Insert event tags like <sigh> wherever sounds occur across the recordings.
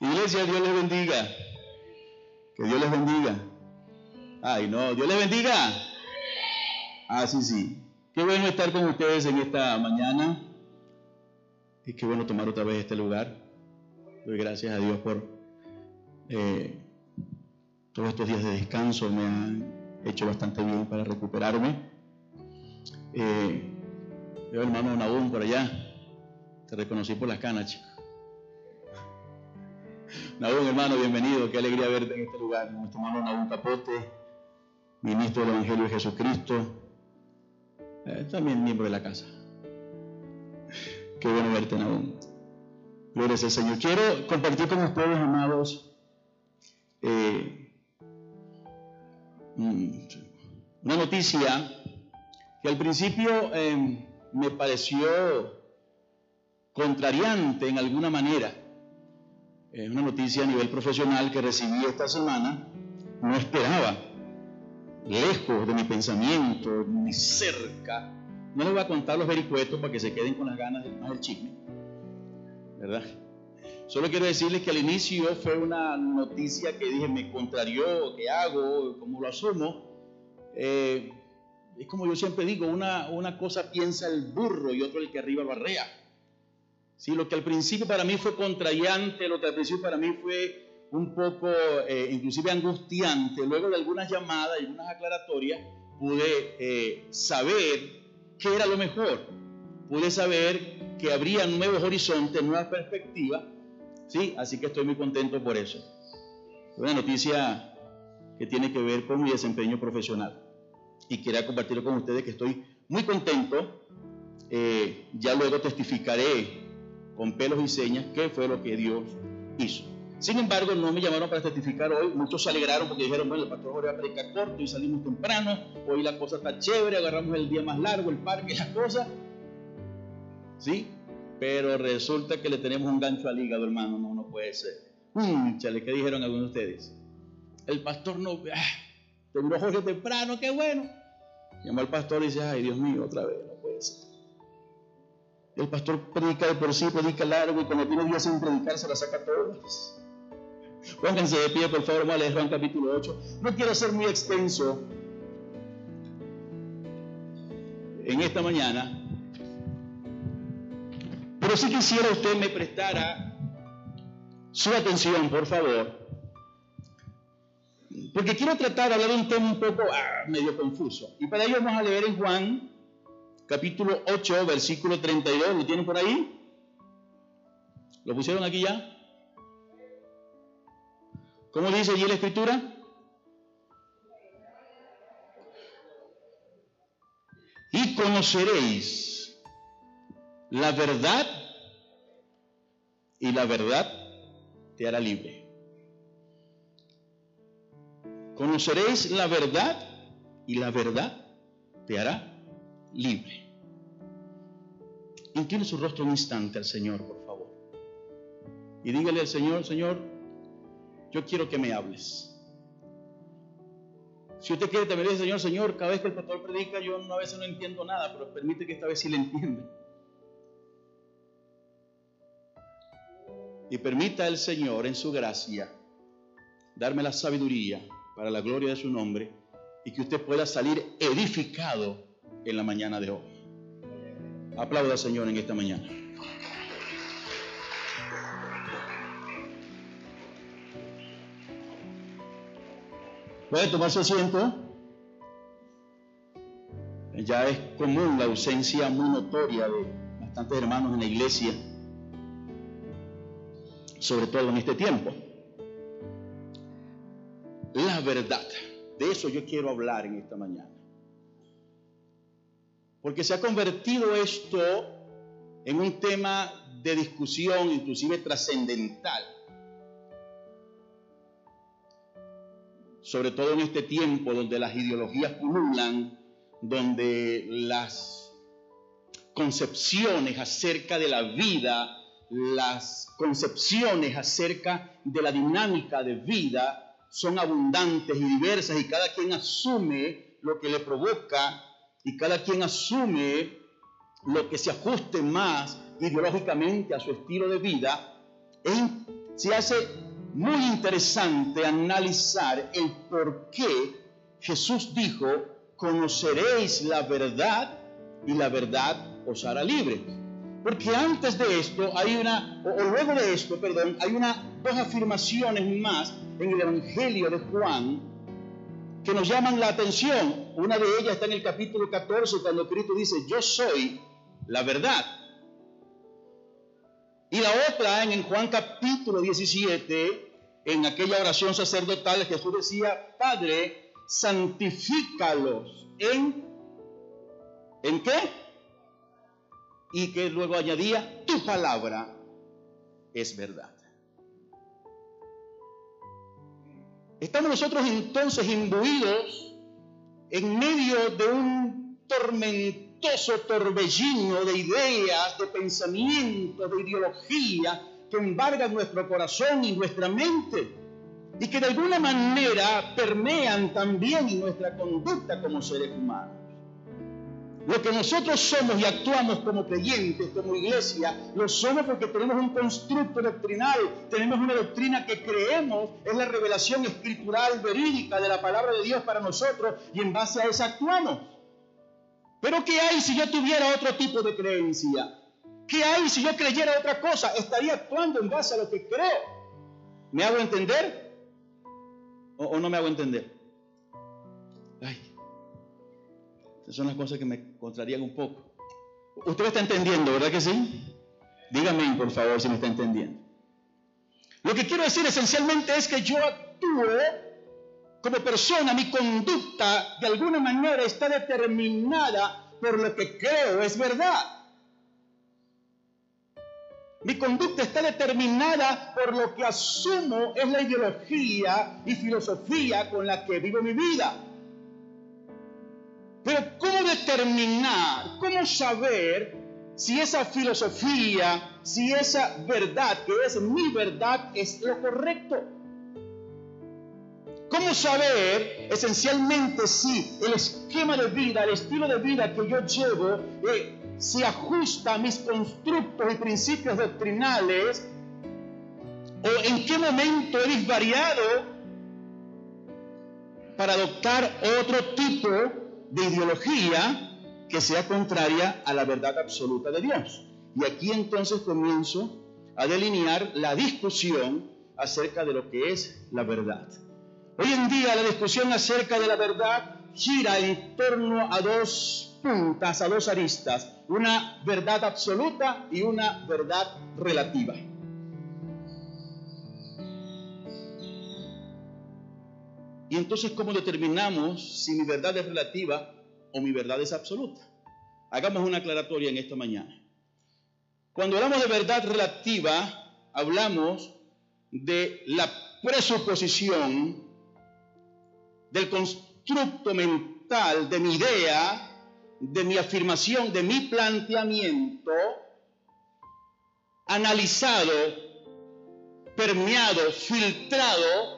Iglesia, Dios les bendiga. Que Dios les bendiga. Ay, no, Dios les bendiga. Ah, sí, sí. Qué bueno estar con ustedes en esta mañana. Y qué bueno tomar otra vez este lugar. Doy gracias a Dios por eh, todos estos días de descanso. Me han hecho bastante bien para recuperarme. Eh, veo hermano Nahum por allá. Te reconocí por las canas, chico. Nahum, hermano, bienvenido. Qué alegría verte en este lugar. Nuestro hermano Nahum Capote, ministro del Evangelio de Jesucristo. Eh, también miembro de la casa. Qué bueno verte, Nahum. Gloria al Señor. Quiero compartir con ustedes, amados, eh, mm, una noticia que al principio eh, me pareció contrariante en alguna manera es una noticia a nivel profesional que recibí esta semana, no esperaba, lejos de mi pensamiento, ni cerca. No les voy a contar los vericuetos para que se queden con las ganas de más del chisme, ¿verdad? Solo quiero decirles que al inicio fue una noticia que dije, me contrarió, ¿qué hago? ¿Cómo lo asumo? Eh, es como yo siempre digo, una, una cosa piensa el burro y otro el que arriba lo arrea. Sí, lo que al principio para mí fue contrariante, lo que al principio para mí fue un poco, eh, inclusive angustiante, luego de algunas llamadas y algunas aclaratorias, pude eh, saber qué era lo mejor. Pude saber que habría nuevos horizontes, nuevas perspectivas. ¿sí? Así que estoy muy contento por eso. Una noticia que tiene que ver con mi desempeño profesional. Y quería compartirlo con ustedes que estoy muy contento. Eh, ya luego testificaré con pelos y señas qué fue lo que Dios hizo. Sin embargo, no me llamaron para testificar hoy. Muchos se alegraron porque dijeron, bueno, el pastor Jorge va a predicar corto y salimos temprano. Hoy la cosa está chévere, agarramos el día más largo, el parque, las cosas. ¿Sí? Pero resulta que le tenemos un gancho al hígado, hermano. No, no puede ser. ¿qué dijeron algunos de ustedes? El pastor no... Ah, terminó Jorge temprano, qué bueno. Llamó al pastor y dice, ay, Dios mío, otra vez, no puede ser. El pastor predica de por sí, predica largo y cuando tiene días sin predicar se la saca todas. Pónganse de pie, por favor, vamos a Juan capítulo 8. No quiero ser muy extenso en esta mañana, pero sí quisiera usted me prestara su atención, por favor, porque quiero tratar de hablar un tema un poco ah, medio confuso. Y para ello vamos a leer en Juan capítulo 8, versículo 32. ¿Lo tienen por ahí? ¿Lo pusieron aquí ya? ¿Cómo dice allí la escritura? Y conoceréis la verdad y la verdad te hará libre. Conoceréis la verdad y la verdad te hará libre. Incline su rostro un instante al Señor, por favor. Y dígale al Señor, Señor, yo quiero que me hables. Si usted quiere también dice, Señor, Señor, cada vez que el pastor predica, yo a veces no entiendo nada, pero permite que esta vez sí le entienda. Y permita al Señor en su gracia darme la sabiduría para la gloria de su nombre y que usted pueda salir edificado en la mañana de hoy. Aplauda Señor en esta mañana. ¿Puede tomar su asiento? Ya es común la ausencia muy notoria de bastantes hermanos en la iglesia, sobre todo en este tiempo. La verdad, de eso yo quiero hablar en esta mañana. Porque se ha convertido esto en un tema de discusión, inclusive trascendental. Sobre todo en este tiempo donde las ideologías pululan, donde las concepciones acerca de la vida, las concepciones acerca de la dinámica de vida son abundantes y diversas y cada quien asume lo que le provoca y cada quien asume lo que se ajuste más ideológicamente a su estilo de vida, se hace muy interesante analizar el por qué Jesús dijo, conoceréis la verdad y la verdad os hará libre. Porque antes de esto hay una, o, luego de esto, perdón, hay una, dos afirmaciones más en el Evangelio de Juan que nos llaman la atención. Una de ellas está en el capítulo 14 cuando Cristo dice, yo soy la verdad. Y la otra en Juan capítulo 17, en aquella oración sacerdotal, Jesús decía, Padre, santifícalos en... ¿En qué? Y que luego añadía, tu palabra es verdad. Estamos nosotros entonces imbuidos en medio de un tormento torbellino de ideas, de pensamientos, de ideología que embargan nuestro corazón y nuestra mente y que de alguna manera permean también nuestra conducta como seres humanos. Lo que nosotros somos y actuamos como creyentes, como iglesia, lo somos porque tenemos un constructo doctrinal, tenemos una doctrina que creemos es la revelación escritural verídica de la palabra de Dios para nosotros y en base a esa actuamos. Pero ¿qué hay si yo tuviera otro tipo de creencia? ¿Qué hay si yo creyera otra cosa? Estaría actuando en base a lo que creo. ¿Me hago entender? ¿O, no me hago entender? Ay, son las cosas que me contrarían un poco. Usted me está entendiendo, ¿verdad que sí? Dígame, por favor, si me está entendiendo. Lo que quiero decir esencialmente es que yo actúo como persona, mi conducta de alguna manera está determinada por lo que creo es verdad. Mi conducta está determinada por lo que asumo es la ideología y filosofía con la que vivo mi vida. Pero ¿cómo determinar, cómo saber si esa filosofía, si esa verdad que es mi verdad es lo correcto? ¿Cómo saber esencialmente si el esquema de vida, el estilo de vida que yo llevo eh, se ajusta a mis constructos y principios doctrinales? ¿O en qué momento he disvariado para adoptar otro tipo de ideología que sea contraria a la verdad absoluta de Dios? Y aquí entonces comienzo a delinear la discusión acerca de lo que es la verdad. Hoy en día la discusión acerca de la verdad gira en torno a dos puntas, a dos aristas, una verdad absoluta y una verdad relativa. Y entonces, ¿cómo determinamos si mi verdad es relativa o mi verdad es absoluta? Hagamos una aclaratoria en esta mañana. Cuando hablamos de verdad relativa, hablamos de la presuposición del constructo mental, de mi idea, de mi afirmación, de mi planteamiento, analizado, permeado, filtrado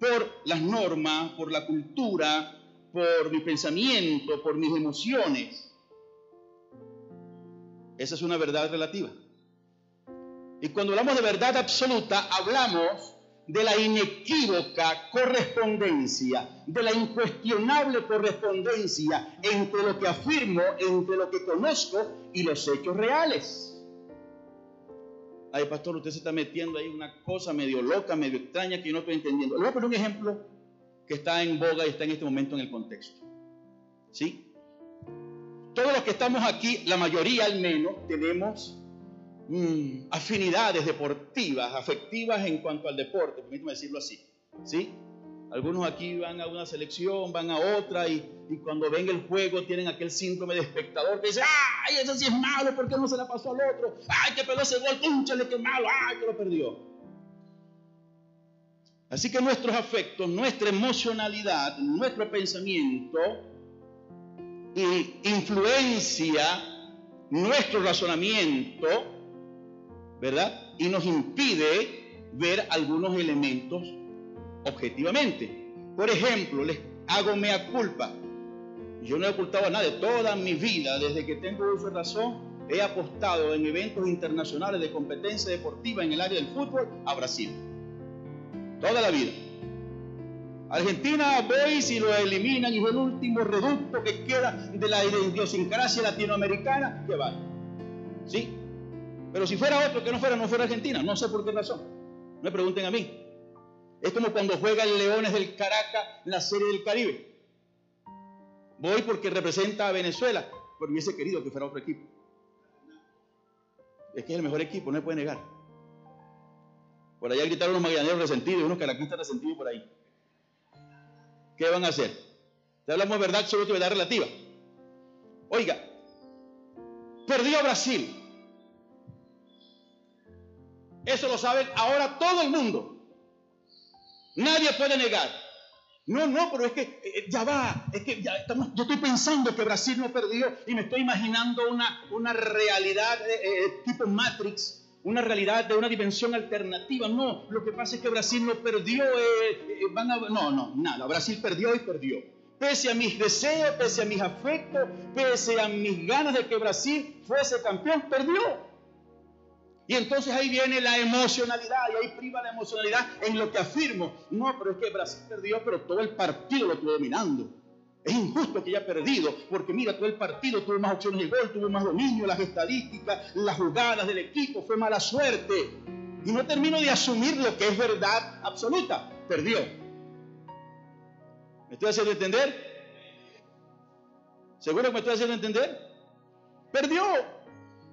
por las normas, por la cultura, por mi pensamiento, por mis emociones. Esa es una verdad relativa. Y cuando hablamos de verdad absoluta, hablamos de la inequívoca correspondencia, de la incuestionable correspondencia entre lo que afirmo, entre lo que conozco y los hechos reales. Ay, pastor, usted se está metiendo ahí una cosa medio loca, medio extraña que yo no estoy entendiendo. Le voy a poner un ejemplo que está en boga y está en este momento en el contexto. ¿Sí? Todos los que estamos aquí, la mayoría al menos, tenemos Mm, afinidades deportivas, afectivas en cuanto al deporte, permítame decirlo así. ¿Sí? Algunos aquí van a una selección, van a otra y, cuando ven el juego tienen aquel síndrome de espectador que dice, ¡ay, eso sí es malo! ¿Por qué no se la pasó al otro? ¡Ay, que peló ese gol! ¡Cúnchale, qué malo! ¡Ay, que lo perdió! Así que nuestros afectos, nuestra emocionalidad, nuestro pensamiento y influencia nuestro razonamiento ¿verdad? Y nos impide ver algunos elementos objetivamente. Por ejemplo, les hago mea culpa. Yo no he ocultado a nadie toda mi vida, desde que tengo uso de razón, he apostado en eventos internacionales de competencia deportiva en el área del fútbol a Brasil. Toda la vida. Argentina voy si lo eliminan y es el último reducto que queda de la idiosincrasia latinoamericana, que vale. ¿Sí? Pero si fuera otro que no fuera, no fuera Argentina, no sé por qué razón. No me pregunten a mí. Es como cuando juega el Leones del Caracas en la Serie del Caribe. Voy porque representa a Venezuela, pero hubiese querido que fuera otro equipo. Es que es el mejor equipo, no se puede negar. Por allá gritaron unos magallaneros resentidos, unos caraquistas resentidos por ahí. ¿Qué van a hacer? Te hablamos de verdad absoluta y verdad relativa. Oiga, perdió Brasil. Eso lo sabe ahora todo el mundo. Nadie puede negar. No, no, pero es que eh, eh, ya va, es que ya estamos, yo estoy pensando que Brasil no perdió y me estoy imaginando una, una realidad eh, tipo Matrix, una realidad de una dimensión alternativa. No, lo que pasa es que Brasil no perdió, van a, no, no, nada, Brasil perdió y perdió. Pese a mis deseos, pese a mis afectos, pese a mis ganas de que Brasil fuese campeón, perdió. Y entonces ahí viene la emocionalidad y ahí priva la emocionalidad en lo que afirmo. No, pero es que Brasil perdió, pero todo el partido lo estuvo dominando. Es injusto que haya perdido, porque mira, todo el partido tuvo más opciones de gol, tuvo más dominio, las estadísticas, las jugadas del equipo, fue mala suerte. Y no termino de asumir lo que es verdad absoluta. Perdió. ¿Me estoy haciendo entender? ¿Seguro que me estoy haciendo entender? Perdió.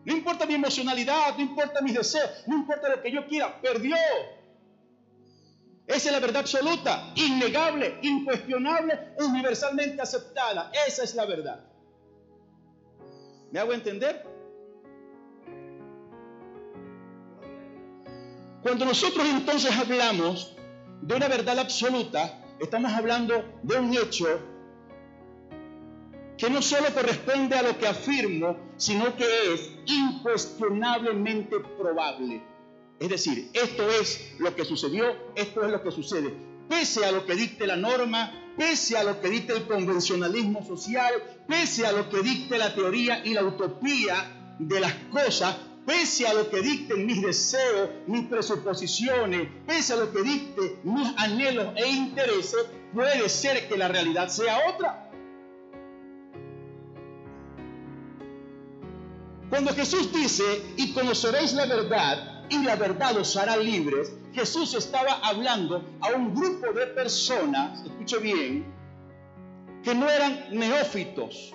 No importa mi emocionalidad, no importa mis deseos, no importa lo que yo quiera, perdió. Esa es la verdad absoluta, innegable, incuestionable, universalmente aceptada. Esa es la verdad. ¿Me hago entender? Cuando nosotros entonces hablamos de una verdad absoluta, estamos hablando de un hecho que no solo corresponde a lo que afirmo, sino que es incuestionablemente probable. Es decir, esto es lo que sucedió, esto es lo que sucede. Pese a lo que dicte la norma, pese a lo que dicte el convencionalismo social, pese a lo que dicte la teoría y la utopía de las cosas, pese a lo que dicten mis deseos, mis presuposiciones, pese a lo que dicte mis anhelos e intereses, puede ser que la realidad sea otra. Cuando Jesús dice, y conoceréis la verdad, y la verdad os hará libres, Jesús estaba hablando a un grupo de personas, escuche bien, que no eran neófitos,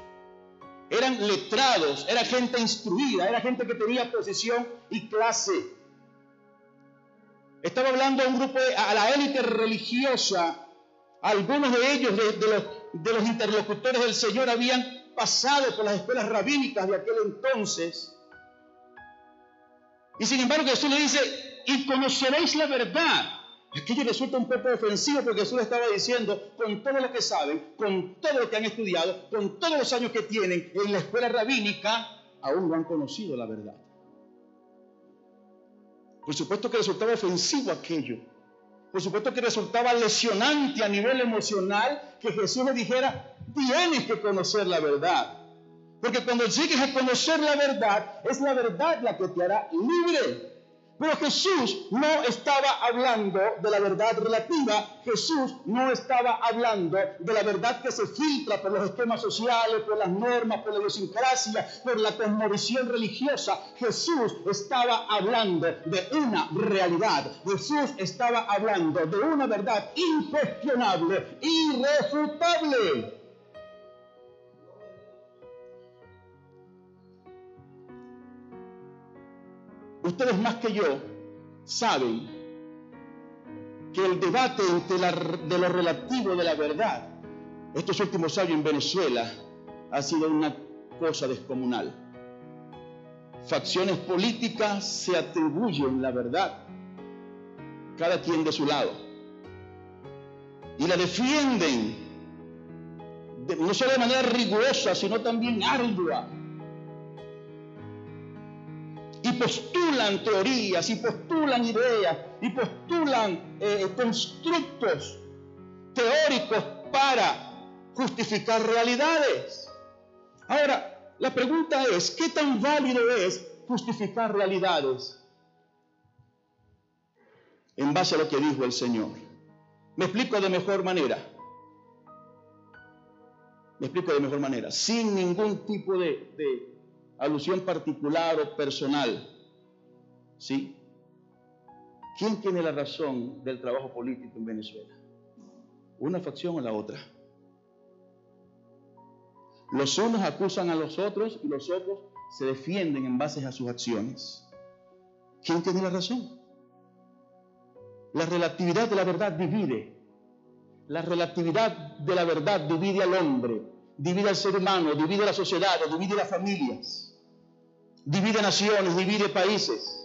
eran letrados, era gente instruida, era gente que tenía posición y clase. Estaba hablando a un grupo, a la élite religiosa, algunos de ellos, de, los, de los interlocutores del Señor, habían pasado por las escuelas rabínicas de aquel entonces. Y sin embargo Jesús le dice, y conoceréis la verdad. Aquello resulta un poco ofensivo porque Jesús le estaba diciendo, con todo lo que saben, con todo lo que han estudiado, con todos los años que tienen en la escuela rabínica, aún no han conocido la verdad. Por supuesto que resultaba ofensivo aquello. Por supuesto que resultaba lesionante a nivel emocional que Jesús le dijera, tienes que conocer la verdad. Porque cuando llegues a conocer la verdad, es la verdad la que te hará libre. Pero Jesús no estaba hablando de la verdad relativa, Jesús no estaba hablando de la verdad que se filtra por los esquemas sociales, por las normas, por la idiosincrasia, por la cosmovisión religiosa. Jesús estaba hablando de una realidad, Jesús estaba hablando de una verdad incuestionable, irrefutable. Ustedes más que yo saben que el debate entre de lo relativo de la verdad estos últimos años en Venezuela ha sido una cosa descomunal. Facciones políticas se atribuyen la verdad, cada quien de su lado, y la defienden no solo de manera rigurosa, sino también ardua postulan teorías y postulan ideas y postulan eh, constructos teóricos para justificar realidades. Ahora, La pregunta es, ¿qué tan válido es justificar realidades en base a lo que dijo el Señor? Me explico de mejor manera. Me explico de mejor manera, sin ningún tipo de alusión particular o personal. ¿Sí? ¿Quién tiene la razón del trabajo político en Venezuela? ¿Una facción o la otra? Los unos acusan a los otros y los otros se defienden en base a sus acciones. ¿Quién tiene la razón? La relatividad de la verdad divide. La relatividad de la verdad divide al hombre, divide al ser humano, divide a la sociedad, divide las familias, divide naciones, divide países.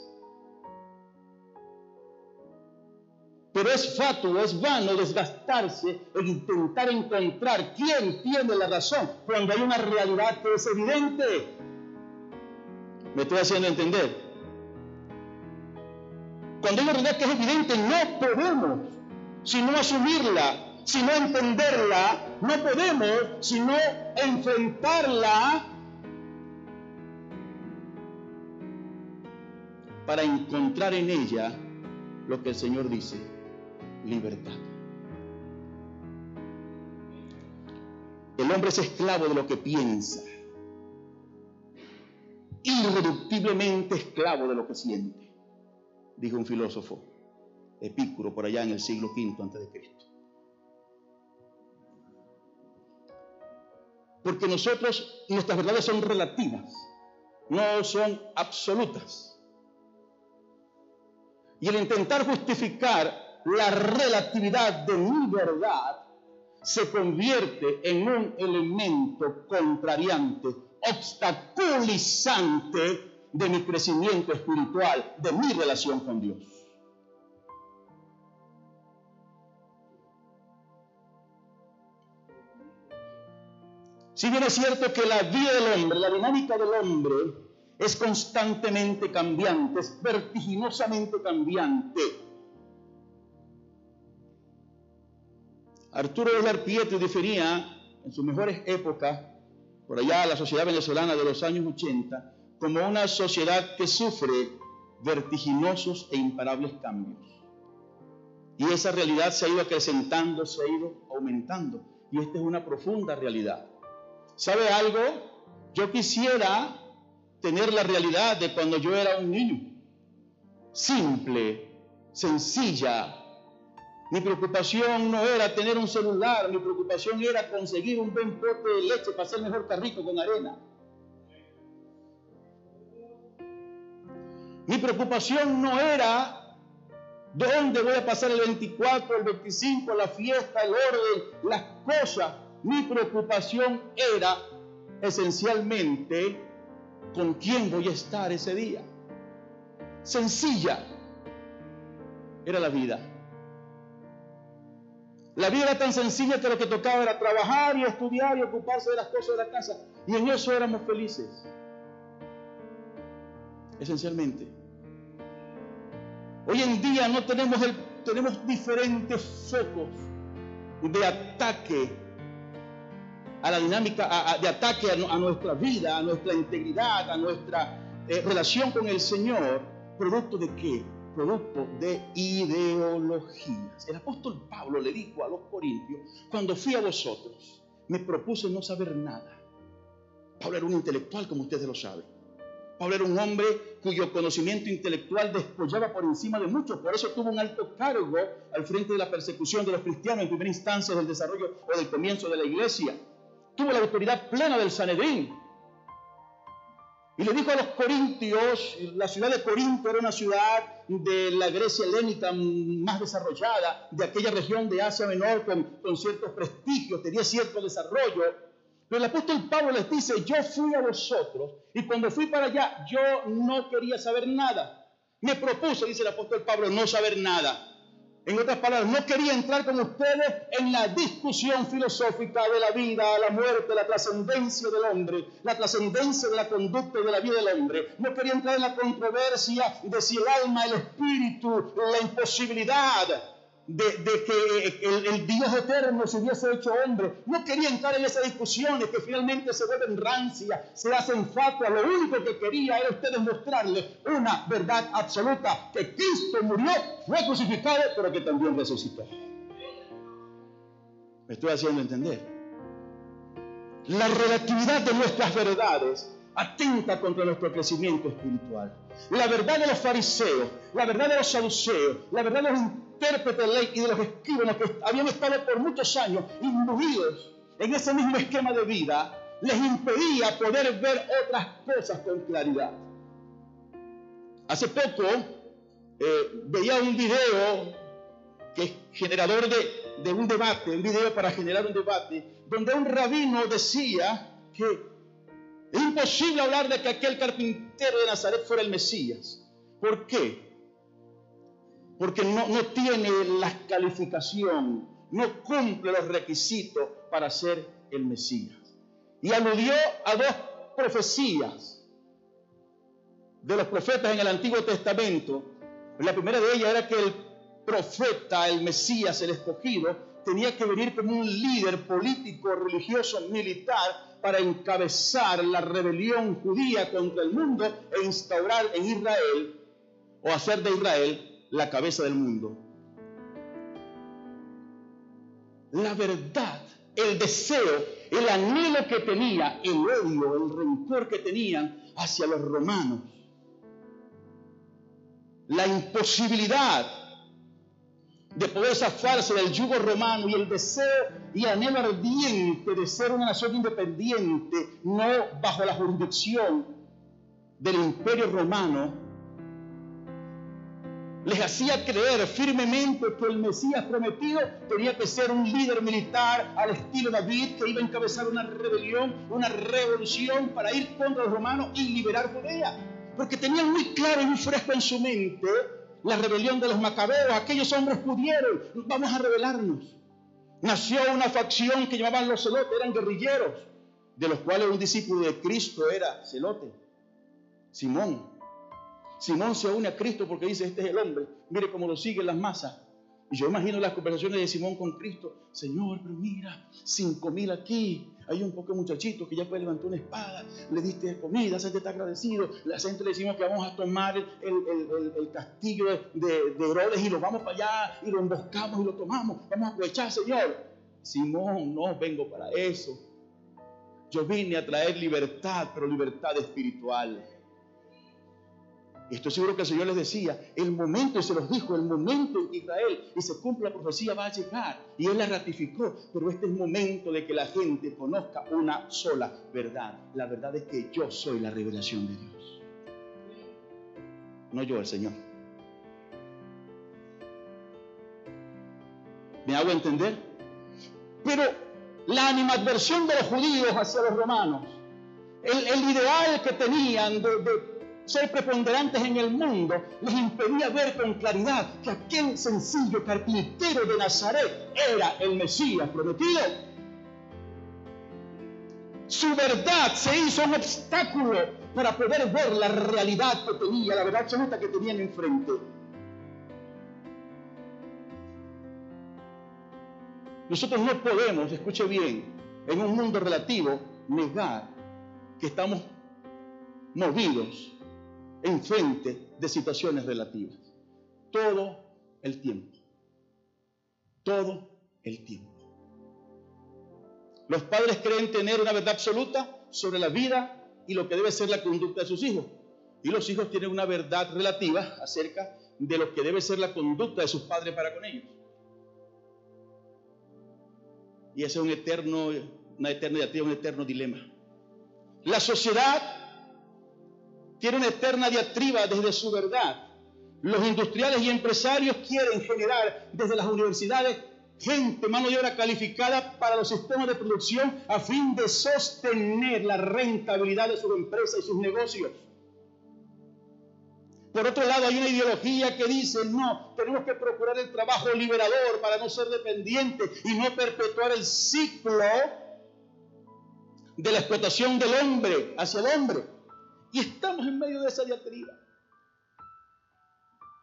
Pero es fatuo, es vano desgastarse en intentar encontrar quién tiene la razón cuando hay una realidad que es evidente. ¿Me estoy haciendo entender? Cuando hay una realidad que es evidente, no podemos sino asumirla, sino entenderla, no podemos sino enfrentarla para encontrar en ella lo que el Señor dice libertad. El hombre es esclavo de lo que piensa, irreductiblemente esclavo de lo que siente, dijo un filósofo, Epicuro, por allá en el siglo V antes de Cristo. Porque nosotros, nuestras verdades son relativas, no son absolutas. Y el intentar justificar la relatividad de mi verdad se convierte en un elemento contrariante, obstaculizante de mi crecimiento espiritual, de mi relación con Dios. Si bien es cierto que la vida del hombre, la dinámica del hombre es constantemente cambiante, es vertiginosamente cambiante, Arturo Velar Pietri definía en sus mejores épocas, por allá la sociedad venezolana de los años 80, como una sociedad que sufre vertiginosos e imparables cambios. Y esa realidad se ha ido acrecentando, se ha ido aumentando. Y esta es una profunda realidad. ¿Sabe algo? Yo quisiera tener la realidad de cuando yo era un niño. Simple, sencilla, mi preocupación no era tener un celular, mi preocupación era conseguir un buen pote de leche para hacer mejor carrito con arena. Mi preocupación no era dónde voy a pasar el 24, el 25, la fiesta, el orden, las cosas. Mi preocupación era esencialmente con quién voy a estar ese día. Sencilla era la vida. La vida era tan sencilla que lo que tocaba era trabajar y estudiar y ocuparse de las cosas de la casa. Y en eso éramos felices. Esencialmente. Hoy en día no tenemos, el, tenemos diferentes focos de ataque a la dinámica, de ataque a, nuestra vida, a nuestra integridad, a nuestra eh, relación con el Señor, producto de qué? producto de ideologías. El apóstol Pablo le dijo a los corintios, cuando fui a vosotros, me propuse no saber nada. Pablo era un intelectual, como ustedes lo saben. Pablo era un hombre cuyo conocimiento intelectual despollaba por encima de muchos, por eso tuvo un alto cargo al frente de la persecución de los cristianos en primera instancia del desarrollo o del comienzo de la iglesia. Tuvo la autoridad plena del Sanedrín, y le dijo a los corintios, la ciudad de Corinto era una ciudad de la Grecia helénica más desarrollada, de aquella región de Asia Menor con, con ciertos prestigios, tenía cierto desarrollo. Pero el apóstol Pablo les dice, yo fui a vosotros y cuando fui para allá yo no quería saber nada. Me propuse, dice el apóstol Pablo, no saber nada. En otras palabras, no quería entrar con ustedes en la discusión filosófica de la vida, la muerte, la trascendencia del hombre, la trascendencia de la conducta y de la vida del hombre. No quería entrar en la controversia de si el alma, el espíritu, la imposibilidad de, que el, Dios eterno se hubiese hecho hombre. No quería entrar en esas discusiones que finalmente se vuelven rancias, se hacen fatuas. Lo único que quería era ustedes mostrarle una verdad absoluta, que Cristo murió, fue crucificado, pero que también resucitó. Me estoy haciendo entender. La relatividad de nuestras verdades atenta contra nuestro crecimiento espiritual. La verdad de los fariseos, la verdad de los saduceos, la verdad de los intérpretes de ley y de los escribas que habían estado por muchos años imbuidos en ese mismo esquema de vida, les impedía poder ver otras cosas con claridad. Hace poco eh, veía un video que es generador de, de un debate, un video para generar un debate, donde un rabino decía que es imposible hablar de que aquel carpintero de Nazaret fuera el Mesías. ¿Por qué? Porque no, no tiene la calificación, no cumple los requisitos para ser el Mesías. Y aludió a dos profecías de los profetas en el Antiguo Testamento. La primera de ellas era que el profeta, el Mesías, el escogido, tenía que venir como un líder político, religioso, militar, para encabezar la rebelión judía contra el mundo e instaurar en Israel o hacer de Israel la cabeza del mundo. La verdad, el deseo, el anhelo que tenía, el odio, el rencor que tenían hacia los romanos, la imposibilidad de poder zafarse del yugo romano y el deseo y anhelo ardiente de ser una nación independiente, no bajo la jurisdicción del imperio romano, les hacía creer firmemente que el Mesías prometido tenía que ser un líder militar al estilo David, que iba a encabezar una rebelión, una revolución para ir contra los romanos y liberar Judea. Porque tenían muy claro y muy fresco en su mente la rebelión de los macabeos, aquellos hombres pudieron, vamos a rebelarnos. Nació una facción que llamaban los celotes, eran guerrilleros, de los cuales un discípulo de Cristo era celote, Simón. Simón se une a Cristo porque dice, este es el hombre, mire cómo lo siguen las masas. Y yo imagino las conversaciones de Simón con Cristo, Señor, pero mira, cinco mil aquí, hay un poco muchachito que ya fue levantó una espada, le diste comida, la gente está agradecido. La gente le decimos que vamos a tomar el, castillo de, de, Herodes y lo vamos para allá y lo emboscamos y lo tomamos. Vamos a aprovechar, Señor. Simón, no vengo para eso. Yo vine a traer libertad, pero libertad espiritual. Estoy seguro que el Señor les decía, el momento, y se los dijo, el momento en que Israel y se cumple la profecía va a llegar. Y Él la ratificó. Pero este es el momento de que la gente conozca una sola verdad. La verdad es que yo soy la revelación de Dios. No yo, el Señor. ¿Me hago entender? Pero la animadversión de los judíos hacia los romanos, el, ideal que tenían de ser preponderantes en el mundo les impedía ver con claridad que aquel sencillo carpintero de Nazaret era el Mesías prometido. Su verdad se hizo un obstáculo para poder ver la realidad que tenía, la verdad absoluta que tenían enfrente. Nosotros no podemos, escuche bien, en un mundo relativo, negar que estamos movidos en frente de situaciones relativas. Todo el tiempo. Todo el tiempo. Los padres creen tener una verdad absoluta sobre la vida y lo que debe ser la conducta de sus hijos. Y los hijos tienen una verdad relativa acerca de lo que debe ser la conducta de sus padres para con ellos. Y ese es un eterno, una eterna un eterno dilema. La sociedad tiene una eterna diatriba desde su verdad. Los industriales y empresarios quieren generar desde las universidades gente, mano de obra calificada para los sistemas de producción a fin de sostener la rentabilidad de sus empresas y sus negocios. Por otro lado, hay una ideología que dice, no, tenemos que procurar el trabajo liberador para no ser dependientes y no perpetuar el ciclo de la explotación del hombre hacia el hombre. Y estamos en medio de esa diatriba.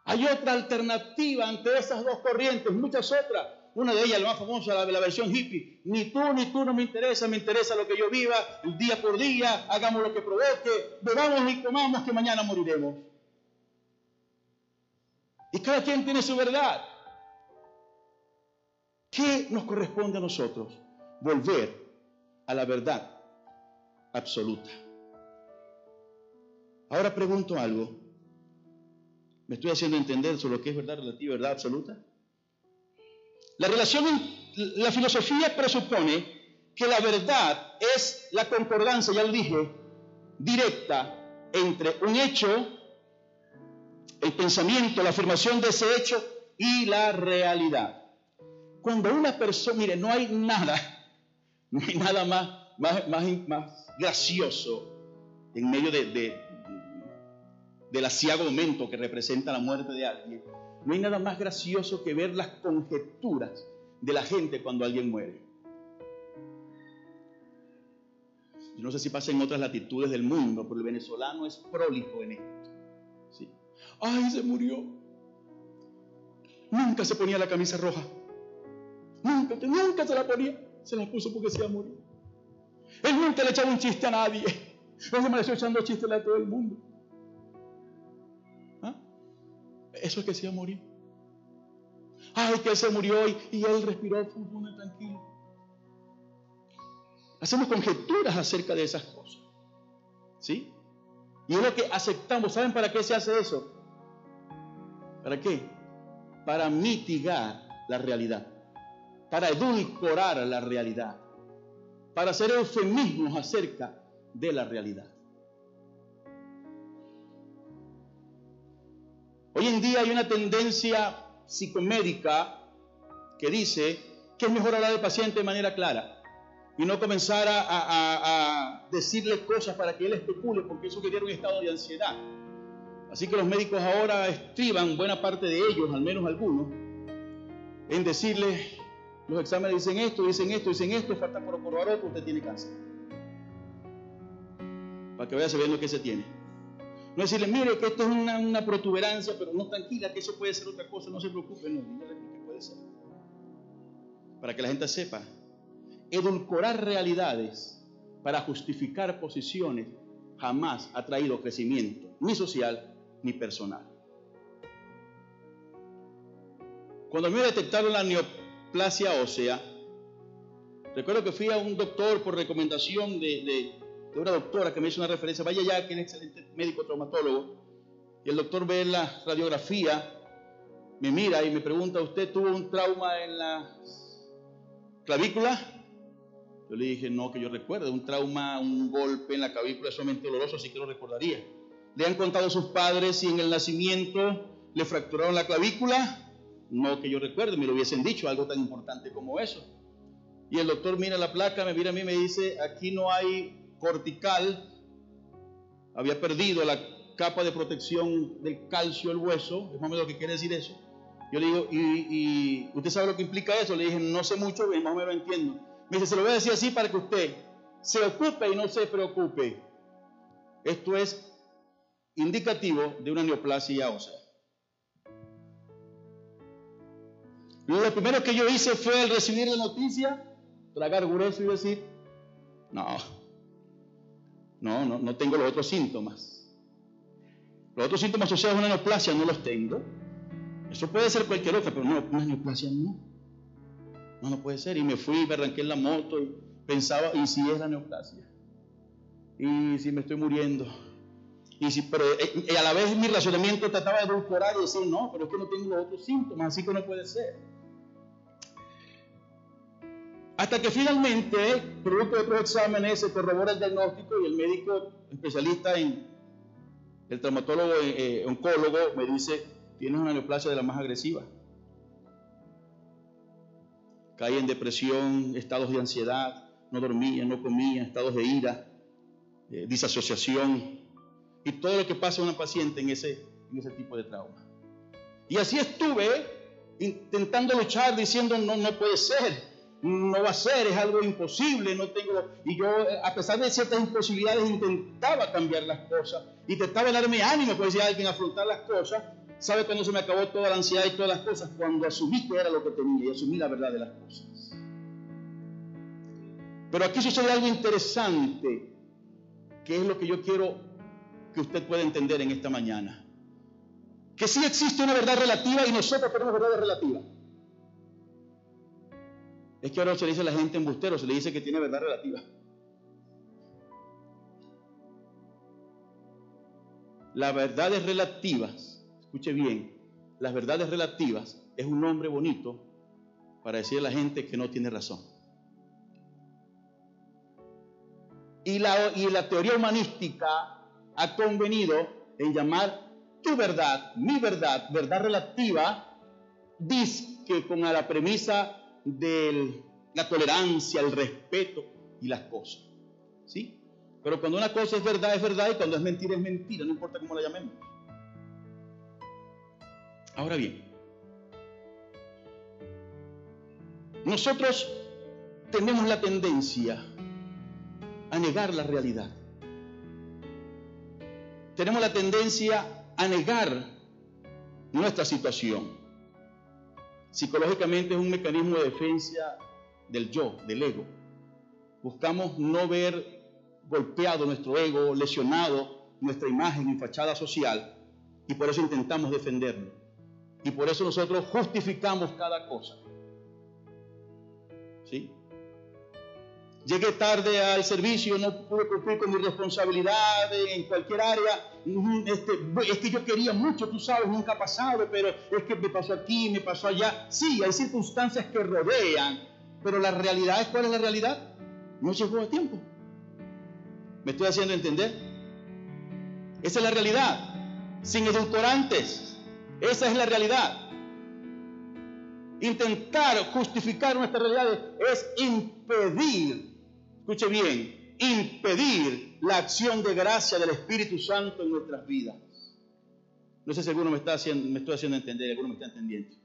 Hay otra alternativa ante esas dos corrientes, muchas otras. Una de ellas, la más famosa, la, la versión hippie. Ni tú ni tú no me interesa, me interesa lo que yo viva, día por día, hagamos lo que provoque, bebamos y comamos que mañana moriremos. Y cada quien tiene su verdad. ¿Qué nos corresponde a nosotros? Volver a la verdad absoluta. Ahora pregunto algo. ¿Me estoy haciendo entender sobre lo que es verdad relativa verdad absoluta? La relación, la filosofía presupone que la verdad es la concordancia, ya lo dije, directa entre un hecho, el pensamiento, la afirmación de ese hecho y la realidad. Cuando una persona, mire, no hay nada, no hay nada más, más, más, gracioso en medio de, del asiago momento que representa la muerte de alguien no hay nada más gracioso que ver las conjeturas de la gente cuando alguien muere. Yo no sé si pasa en otras latitudes del mundo, pero el venezolano es prolijo en esto. ¡Ay, se murió! Nunca se ponía la camisa roja. Nunca, nunca se la ponía. Se la puso porque se iba a morir. Él nunca le echaba un chiste a nadie. Él se me echando chistes a todo el mundo. Eso es que se iba a morir. Ay, que se murió hoy y él respiró profundo tranquilo. Hacemos conjeturas acerca de esas cosas. ¿Sí? Y es lo que aceptamos. ¿Saben para qué se hace eso? ¿Para qué? Para mitigar la realidad. Para edulcorar la realidad. Para hacer eufemismos acerca de la realidad. Hoy en día hay una tendencia psicomédica que dice que es mejor hablar al paciente de manera clara y no comenzar a, decirle cosas para que él especule, porque eso genera un estado de ansiedad. Así que los médicos ahora estriban, buena parte de ellos, al menos algunos, en decirle, los exámenes dicen esto, dicen esto, dicen esto, falta por probar otro, usted tiene cáncer. Para que vaya sabiendo qué se tiene. No decirle, mire que esto es una, protuberancia, pero no tranquila, que eso puede ser otra cosa, no se preocupe, no, dígale que puede ser. Para que la gente sepa, edulcorar realidades para justificar posiciones jamás ha traído crecimiento, ni social ni personal. Cuando me detectaron la neoplasia ósea, recuerdo que fui a un doctor por recomendación de de una doctora que me hizo una referencia, vaya ya, que es excelente médico traumatólogo, y el doctor ve la radiografía, me mira y me pregunta, ¿usted tuvo un trauma en la clavícula? Yo le dije, no, que yo recuerde, un trauma, un golpe en la clavícula es sumamente doloroso, así que lo recordaría. ¿Le han contado sus padres si en el nacimiento le fracturaron la clavícula? No que yo recuerde, me lo hubiesen dicho, algo tan importante como eso. Y el doctor mira la placa, me mira a mí y me dice, aquí no hay cortical, había perdido la capa de protección del calcio del hueso, es más lo que quiere decir eso. Yo le digo, ¿y, usted sabe lo que implica eso? Le dije, no sé mucho, más o menos lo entiendo. Me dice, se lo voy a decir así para que usted se ocupe y no se preocupe. Esto es indicativo de una neoplasia ósea. Lo primero que yo hice fue al recibir la noticia, tragar grueso y decir, no, no, no, no tengo los otros síntomas. Los otros síntomas asociados a una neoplasia no los tengo. Eso puede ser cualquier otra, pero no, una neoplasia no. No, no puede ser. Y me fui, me arranqué en la moto y pensaba, ¿y si es la neoplasia? ¿Y si me estoy muriendo? Y si, pero eh, a la vez mi razonamiento trataba de edulcorar y decir, no, pero es que no tengo los otros síntomas, así que no puede ser. Hasta que finalmente, producto de otros exámenes, se corrobora el diagnóstico y el médico especialista en el traumatólogo eh, eh, oncólogo me dice, tienes una neoplasia de la más agresiva. Cae en depresión, estados de ansiedad, no dormía, no comía, estados de ira, eh, disasociación y todo lo que pasa a una paciente en ese, en ese tipo de trauma. Y así estuve intentando luchar diciendo, no, no puede ser no va a ser, es algo imposible, no tengo... Y yo, a pesar de ciertas imposibilidades, intentaba cambiar las cosas, intentaba darme ánimo, pues decía alguien, afrontar las cosas, ¿Sabe cuándo se me acabó toda la ansiedad y todas las cosas? Cuando asumí que era lo que tenía y asumí la verdad de las cosas. Pero aquí sucede algo interesante, que es lo que yo quiero que usted pueda entender en esta mañana. Que sí existe una verdad relativa y nosotros tenemos verdad relativa. Es que ahora se le dice a la gente embustero, se le dice que tiene verdad relativa. Las verdades relativas, escuche bien, las verdades relativas es un nombre bonito para decir a la gente que no tiene razón. Y la, y la teoría humanística ha convenido en llamar tu verdad, mi verdad, verdad relativa, dice que con la premisa de la tolerancia, el respeto y las cosas. ¿Sí? Pero cuando una cosa es verdad, es verdad, y cuando es mentira, es mentira, no importa cómo la llamemos. Ahora bien, nosotros tenemos la tendencia a negar la realidad. Tenemos la tendencia a negar nuestra situación. Psicológicamente es un mecanismo de defensa del yo, del ego. Buscamos no ver golpeado nuestro ego, lesionado nuestra imagen y fachada social, y por eso intentamos defenderlo. Y por eso nosotros justificamos cada cosa. ¿Sí? Llegué tarde al servicio, no pude cumplir con mi responsabilidad en cualquier área. Este, es que yo quería mucho, tú sabes, nunca ha pasado, pero es que me pasó aquí, me pasó allá. Sí, hay circunstancias que rodean, pero la realidad es cuál es la realidad. No llegó a tiempo. ¿Me estoy haciendo entender? Esa es la realidad, sin edulcorantes. Esa es la realidad. Intentar justificar nuestra realidad es impedir escuche bien, impedir la acción de gracia del Espíritu Santo en nuestras vidas. No sé si alguno me, está haciendo, me estoy haciendo entender, alguno me está entendiendo.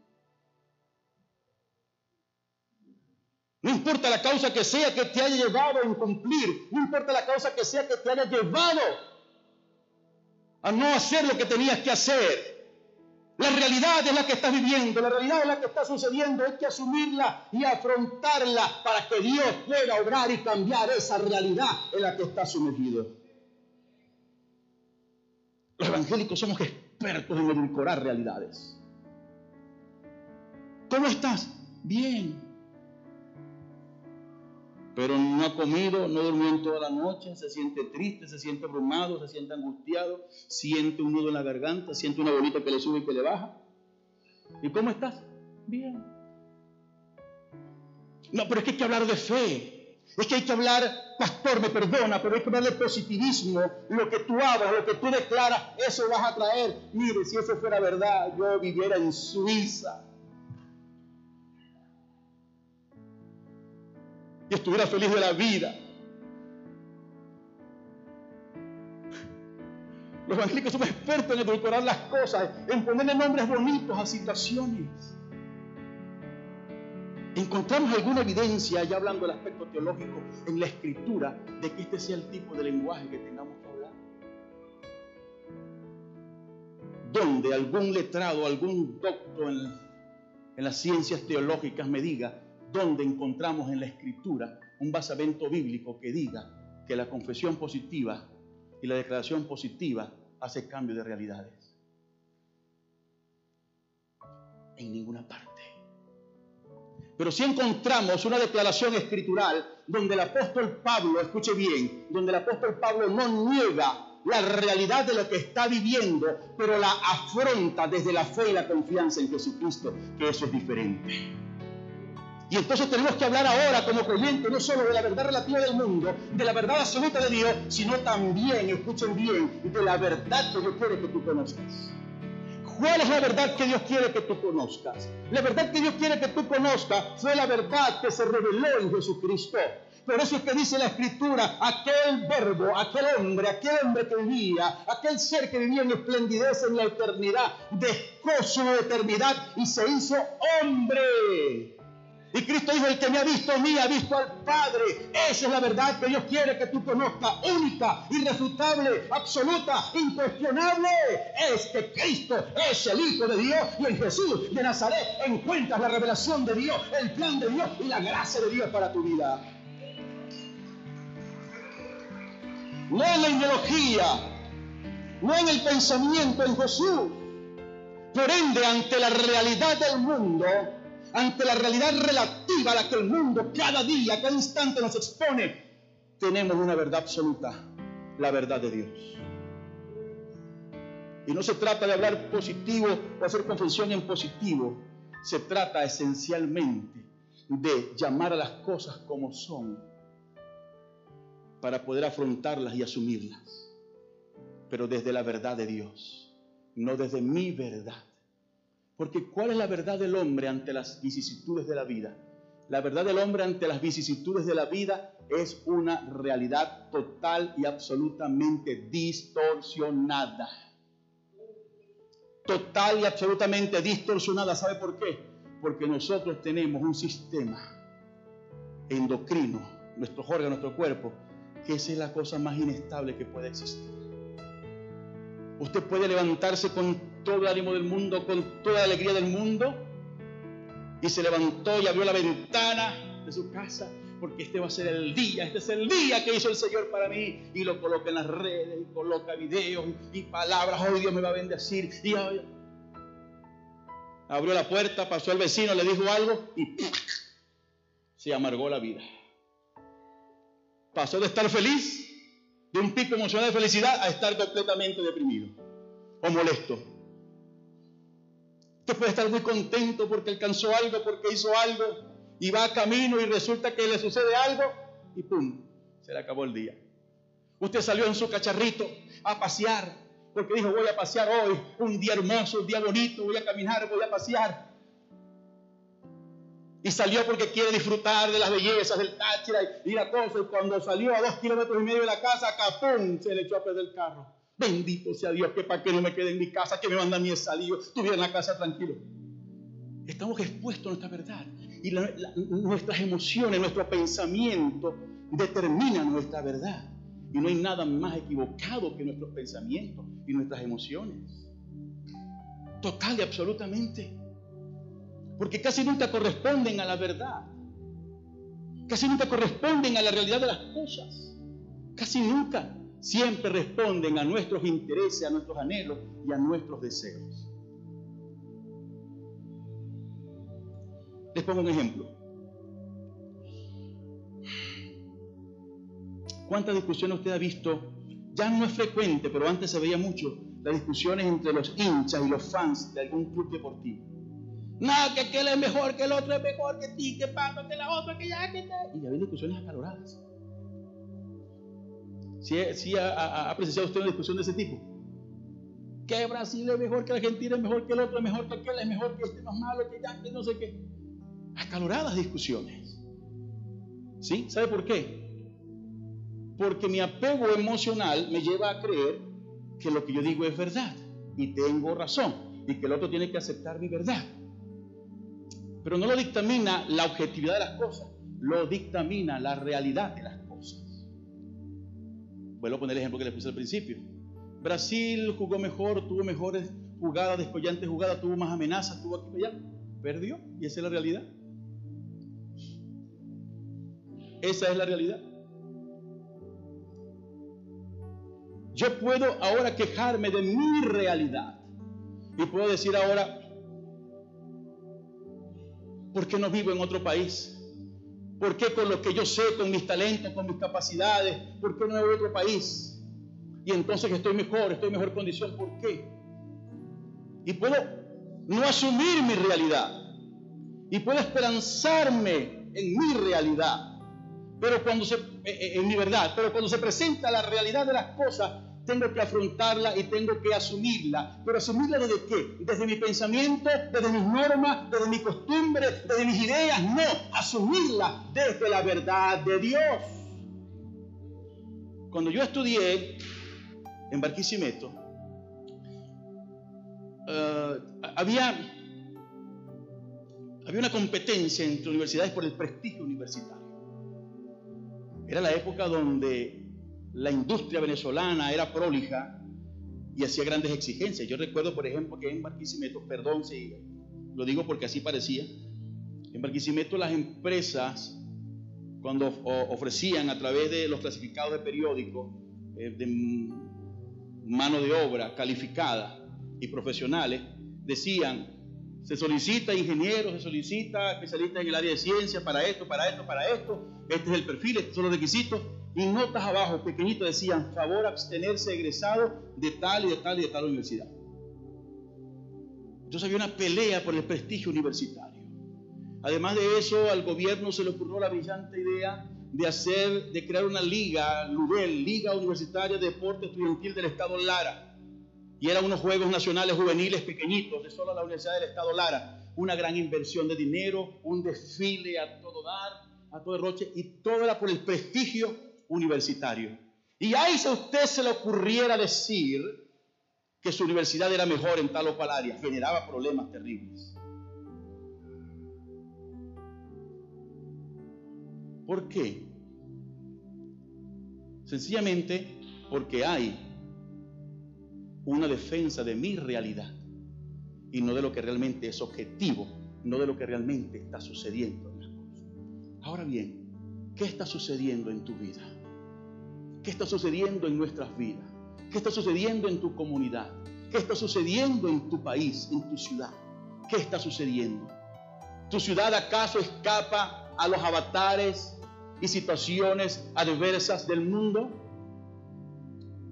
No importa la causa que sea que te haya llevado a incumplir, no importa la causa que sea que te haya llevado a no hacer lo que tenías que hacer. La realidad es la que estás viviendo, la realidad es la que está sucediendo, hay que asumirla y afrontarla para que Dios pueda obrar y cambiar esa realidad en la que está sumergido. Los evangélicos somos expertos en edulcorar realidades. ¿Cómo estás? Bien pero no ha comido, no durmió en toda la noche, se siente triste, se siente abrumado, se siente angustiado, siente un nudo en la garganta, siente una bolita que le sube y que le baja. ¿Y cómo estás? Bien. No, pero es que hay que hablar de fe. Es que hay que hablar, pastor, me perdona, pero hay que hablar de positivismo. Lo que tú hablas, lo que tú declaras, eso vas a traer. Mire, si eso fuera verdad, yo viviera en Suiza y estuviera feliz de la vida. Los evangélicos somos expertos en edulcorar las cosas, en ponerle nombres bonitos a situaciones. Encontramos alguna evidencia, ya hablando del aspecto teológico, en la escritura, de que este sea el tipo de lenguaje que tengamos que hablar. Donde algún letrado, algún doctor en, en las ciencias teológicas me diga donde encontramos en la escritura un basamento bíblico que diga que la confesión positiva y la declaración positiva hace cambio de realidades. En ninguna parte. Pero si encontramos una declaración escritural donde el apóstol Pablo, escuche bien, donde el apóstol Pablo no niega la realidad de lo que está viviendo, pero la afronta desde la fe y la confianza en Jesucristo, que eso es diferente. Y entonces tenemos que hablar ahora como creyentes no solo de la verdad relativa del mundo, de la verdad absoluta de Dios, sino también, escuchen bien, de la verdad que Dios quiere que tú conozcas. ¿Cuál es la verdad que Dios quiere que tú conozcas? La verdad que Dios quiere que tú conozcas fue la verdad que se reveló en Jesucristo. Por eso es que dice la escritura, aquel verbo, aquel hombre, aquel hombre que vivía, aquel ser que vivía en esplendidez en la eternidad, dejó su eternidad y se hizo hombre Y Cristo dijo, el que me ha visto a mí ha visto al Padre. Esa es la verdad que Dios quiere que tú conozcas, única, irrefutable, absoluta, incuestionable. Es que Cristo es el Hijo de Dios y en Jesús de Nazaret encuentras la revelación de Dios, el plan de Dios y la gracia de Dios para tu vida. No en la ideología, no en el pensamiento en Jesús. Por ende, ante la realidad del mundo, ante la realidad relativa a la que el mundo cada día, cada instante nos expone, tenemos una verdad absoluta, la verdad de Dios. Y no se trata de hablar positivo o hacer confesión en positivo, se trata esencialmente de llamar a las cosas como son para poder afrontarlas y asumirlas, pero desde la verdad de Dios, no desde mi verdad. Porque ¿cuál es la verdad del hombre ante las vicisitudes de la vida? La verdad del hombre ante las vicisitudes de la vida es una realidad total y absolutamente distorsionada. Total y absolutamente distorsionada. ¿Sabe por qué? Porque nosotros tenemos un sistema endocrino, nuestros órganos, nuestro cuerpo, que esa es la cosa más inestable que puede existir. Usted puede levantarse con todo el ánimo del mundo, con toda la alegría del mundo, y se levantó y abrió la ventana de su casa, porque este va a ser el día, este es el día que hizo el Señor para mí, y lo coloca en las redes, y coloca videos y, palabras, hoy Dios me va a bendecir, y abrió la puerta, pasó al vecino, le dijo algo, y se amargó la vida. Pasó de estar feliz, de un pico emocional de felicidad, a estar completamente deprimido o molesto. Usted puede estar muy contento porque alcanzó algo, porque hizo algo, y va a camino y resulta que le sucede algo, y ¡pum! Se le acabó el día. Usted salió en su cacharrito a pasear, porque dijo, voy a pasear hoy, un día hermoso, un día bonito, voy a caminar, voy a pasear. Y salió porque quiere disfrutar de las bellezas del Táchira y la cosa. Y cuando salió a dos kilómetros y medio de la casa. Se le echó a perder el carro. Bendito sea Dios que para que no me quede en mi casa, que me manda el salido, estuviera en la casa tranquilo. Estamos expuestos a nuestra verdad y nuestras emociones, nuestro pensamiento determinan nuestra verdad. Y no hay nada más equivocado que nuestros pensamientos y nuestras emociones. Total y absolutamente. Porque casi nunca corresponden a la verdad. Casi nunca corresponden a la realidad de las cosas. Casi nunca siempre responden a nuestros intereses, a nuestros anhelos y a nuestros deseos. Les pongo un ejemplo. ¿Cuántas discusiones usted ha visto? Ya no es frecuente, pero antes se veía mucho las discusiones entre los hinchas y los fans de algún club deportivo. No, que aquel es mejor, que el otro es mejor que ti, que que la otra, que ya, que te... Y había discusiones acaloradas. Si ha, apreciado usted una discusión de ese tipo? Que Brasil es mejor que Argentina, es mejor que el otro, es mejor que aquel, es mejor que este más malo, que ya, que no sé qué. Acaloradas discusiones. ¿Sí? ¿Sabe por qué? Porque mi apego emocional me lleva a creer que lo que yo digo es verdad y tengo razón y que el otro tiene que aceptar mi verdad. Pero no lo dictamina la objetividad de las cosas, lo dictamina la realidad de las cosas. Vuelvo a poner el ejemplo que les puse al principio. Brasil jugó mejor, tuvo mejores jugadas, descollantes jugadas, tuvo más amenazas, tuvo aquí y allá. Perdió y esa es la realidad. Esa es la realidad. Yo puedo ahora quejarme de mi realidad y puedo decir ahora, ¿por qué no vivo en otro país? ¿Por qué con lo que yo sé, con mis talentos, con mis capacidades, por qué no me voy a otro país? Y entonces estoy mejor, estoy en mejor condición, ¿por qué? Y puedo no asumir mi realidad. Y puedo esperanzarme en mi realidad. Pero cuando se, eh, eh, en mi verdad, pero cuando se presenta la realidad de las cosas, tengo que afrontarla y tengo que asumirla. Pero asumirla desde qué? Desde mi pensamiento, desde mis normas, desde mi costumbre, desde mis ideas. No, asumirla desde la verdad de Dios. Cuando yo estudié en Barquisimeto, eh, había, Había una competencia entre universidades por el prestigio universitario. Era la época donde la industria venezolana era prolija y hacía grandes exigencias. Yo recuerdo, por ejemplo, que en Barquisimeto, perdón si lo digo porque así parecía, en Barquisimeto las empresas, cuando ofrecían a través de los clasificados de periódicos, eh, de mano de obra calificada y profesionales, decían, se solicita ingenieros, se solicita especialistas en el área de ciencia para esto, para esto, para esto, este es el perfil, estos son los requisitos, y notas abajo, pequeñitos, decían, favor abstenerse egresado de tal y de tal y de tal universidad. Entonces había una pelea por el prestigio universitario. Además de eso, al gobierno se le ocurrió la brillante idea de hacer, de crear una liga, LUDEL, Liga Universitaria de Deporte Estudiantil del Estado Lara. Y eran unos Juegos Nacionales Juveniles pequeñitos de solo la Universidad del Estado Lara. Una gran inversión de dinero, un desfile a todo dar, a todo roche, y todo era por el prestigio universitario. Y ahí si a usted se le ocurriera decir que su universidad era mejor en tal o cual área, generaba problemas terribles. ¿Por qué? Sencillamente porque hay una defensa de mi realidad y no de lo que realmente es objetivo, no de lo que realmente está sucediendo en las cosas. Ahora bien, ¿qué está sucediendo en tu vida? ¿Qué está sucediendo en nuestras vidas? ¿Qué está sucediendo en tu comunidad? ¿Qué está sucediendo en tu país, en tu ciudad? ¿Qué está sucediendo? ¿Tu ciudad acaso escapa a los avatares y situaciones adversas del mundo?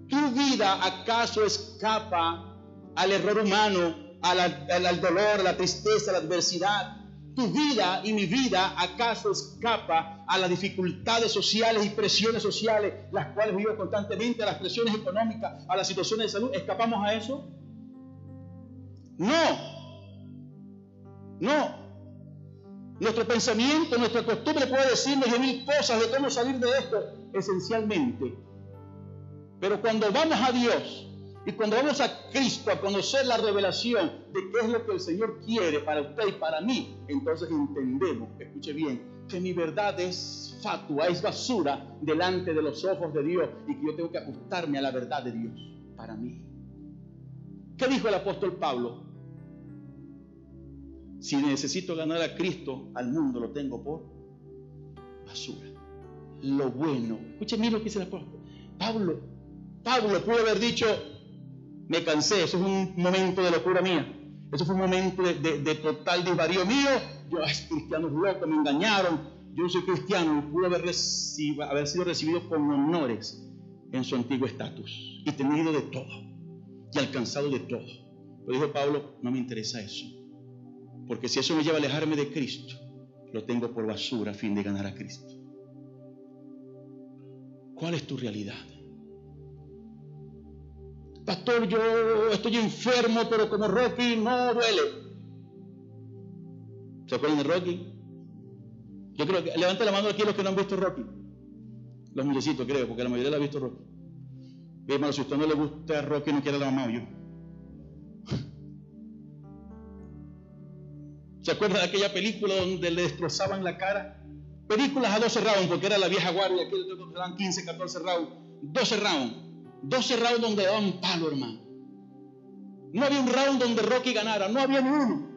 ¿Tu vida acaso escapa al error humano, al, dolor, a la tristeza, a la adversidad? ¿Tu vida y mi vida acaso escapa a las dificultades sociales y presiones sociales, las cuales vivo constantemente, a las presiones económicas, a las situaciones de salud? ¿Escapamos a eso? No. No. Nuestro pensamiento, nuestra costumbre puede decirnos de mil cosas de cómo salir de esto, esencialmente. Pero cuando vamos a Dios y cuando vamos a Cristo a conocer la revelación de qué es lo que el Señor quiere para usted y para mí, entonces entendemos, escuche bien, que mi verdad es fatua, es basura delante de los ojos de Dios y que yo tengo que ajustarme a la verdad de Dios para mí. ¿Qué dijo el apóstol Pablo? Si necesito ganar a Cristo, al mundo lo tengo por basura. Lo bueno. Escuchen lo que dice el apóstol. Pablo, Pablo pudo haber dicho, me cansé, eso es un momento de locura mía. Eso fue un momento de, total desvarío mío. Yo, es cristianos locos, me engañaron. Yo soy cristiano. Pudo haber, haber sido recibido con honores en su antiguo estatus y tenido de todo y alcanzado de todo. Pero dijo Pablo, no me interesa eso. Porque si eso me lleva a alejarme de Cristo, lo tengo por basura a fin de ganar a Cristo. ¿Cuál es tu realidad? Pastor, yo estoy enfermo, pero como Rocky no duele. ¿Se acuerdan de Rocky? Yo creo que, levante la mano aquí los que no han visto Rocky. Los muchachitos, creo, porque la mayoría la ha visto Rocky. Hermano, si a usted no le gusta Rocky, no quiere la mamá, yo. ¿Se acuerda de aquella película donde le destrozaban la cara? Películas a 12 rounds, porque era la vieja guardia, que eran 15, 14 rounds. 12 rounds. 12 rounds donde daban palo, hermano. No había un round donde Rocky ganara, no había ni uno.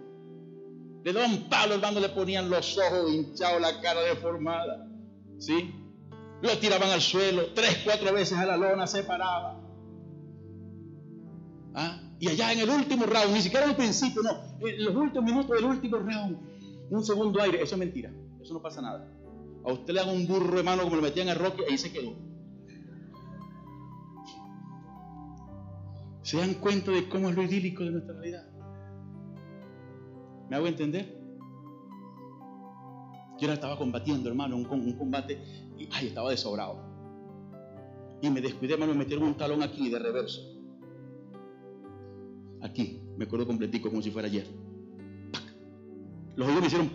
Le daban palo, hermano, le ponían los ojos hinchados, la cara deformada. ¿Sí? Lo tiraban al suelo, tres, cuatro veces a la lona se paraba. ¿Ah? Y allá en el último round, ni siquiera en el principio, no, en los últimos minutos del último round, un segundo aire, eso es mentira, eso no pasa nada. A usted le hagan un burro hermano como lo metían a Rocky, ahí se quedó. ¿Se dan cuenta de cómo es lo idílico de nuestra realidad? ¿Me hago entender? Yo ahora estaba combatiendo, hermano, un, combate y ay, estaba desobrado. Y me descuidé, hermano, me metieron un talón aquí de reverso aquí, me acuerdo completico como si fuera ayer. Los oídos me hicieron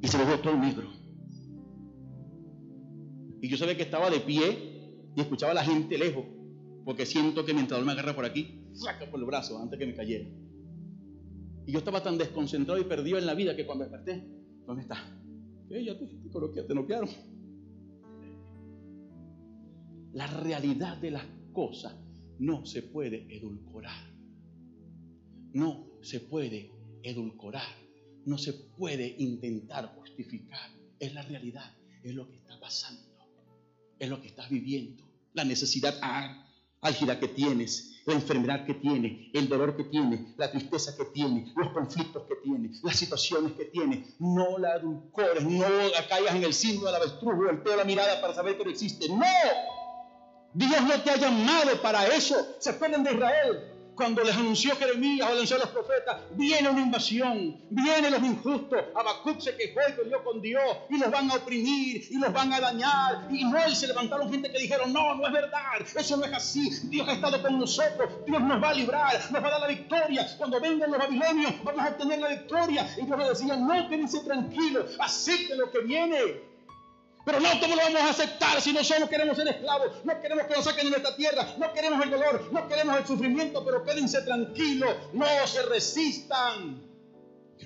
y se me fue todo negro. Y yo sabía que estaba de pie y escuchaba a la gente lejos, porque siento que mi entrenador me agarra por aquí, saca por el brazo antes que me cayera. Y yo estaba tan desconcentrado y perdido en la vida que cuando desperté, ¿dónde está? Eh, ya te, te, te noquearon. La realidad de las cosas no se puede edulcorar. No se puede edulcorar. No se puede intentar justificar. Es la realidad. Es lo que está pasando. Es lo que estás viviendo. La necesidad álgida que tienes, la enfermedad que tienes, el dolor que tienes, la tristeza que tienes, los conflictos que tienes, las situaciones que tienes. No la edulcores, no caigas en el símbolo del avestruz, voltea la mirada para saber que no existe. ¡No! Dios no te ha llamado para eso. Se acuerdan de Israel cuando les anunció Jeremías o anunció a los profetas, viene una invasión, vienen los injustos. Habacuc se quejó y peleó con Dios y los van a oprimir y los van a dañar. Y no, y se levantaron gente que dijeron, no, no es verdad, eso no es así. Dios ha estado con nosotros, Dios nos va a librar, nos va a dar la victoria. Cuando vengan los babilonios, vamos a obtener la victoria. Y Dios le decía, no, quédense tranquilos, acepten lo que viene. Pero no, ¿cómo lo vamos a aceptar si no solo queremos ser esclavos? No queremos que nos saquen de nuestra tierra, no queremos el dolor, no queremos el sufrimiento, pero quédense tranquilos, no se resistan.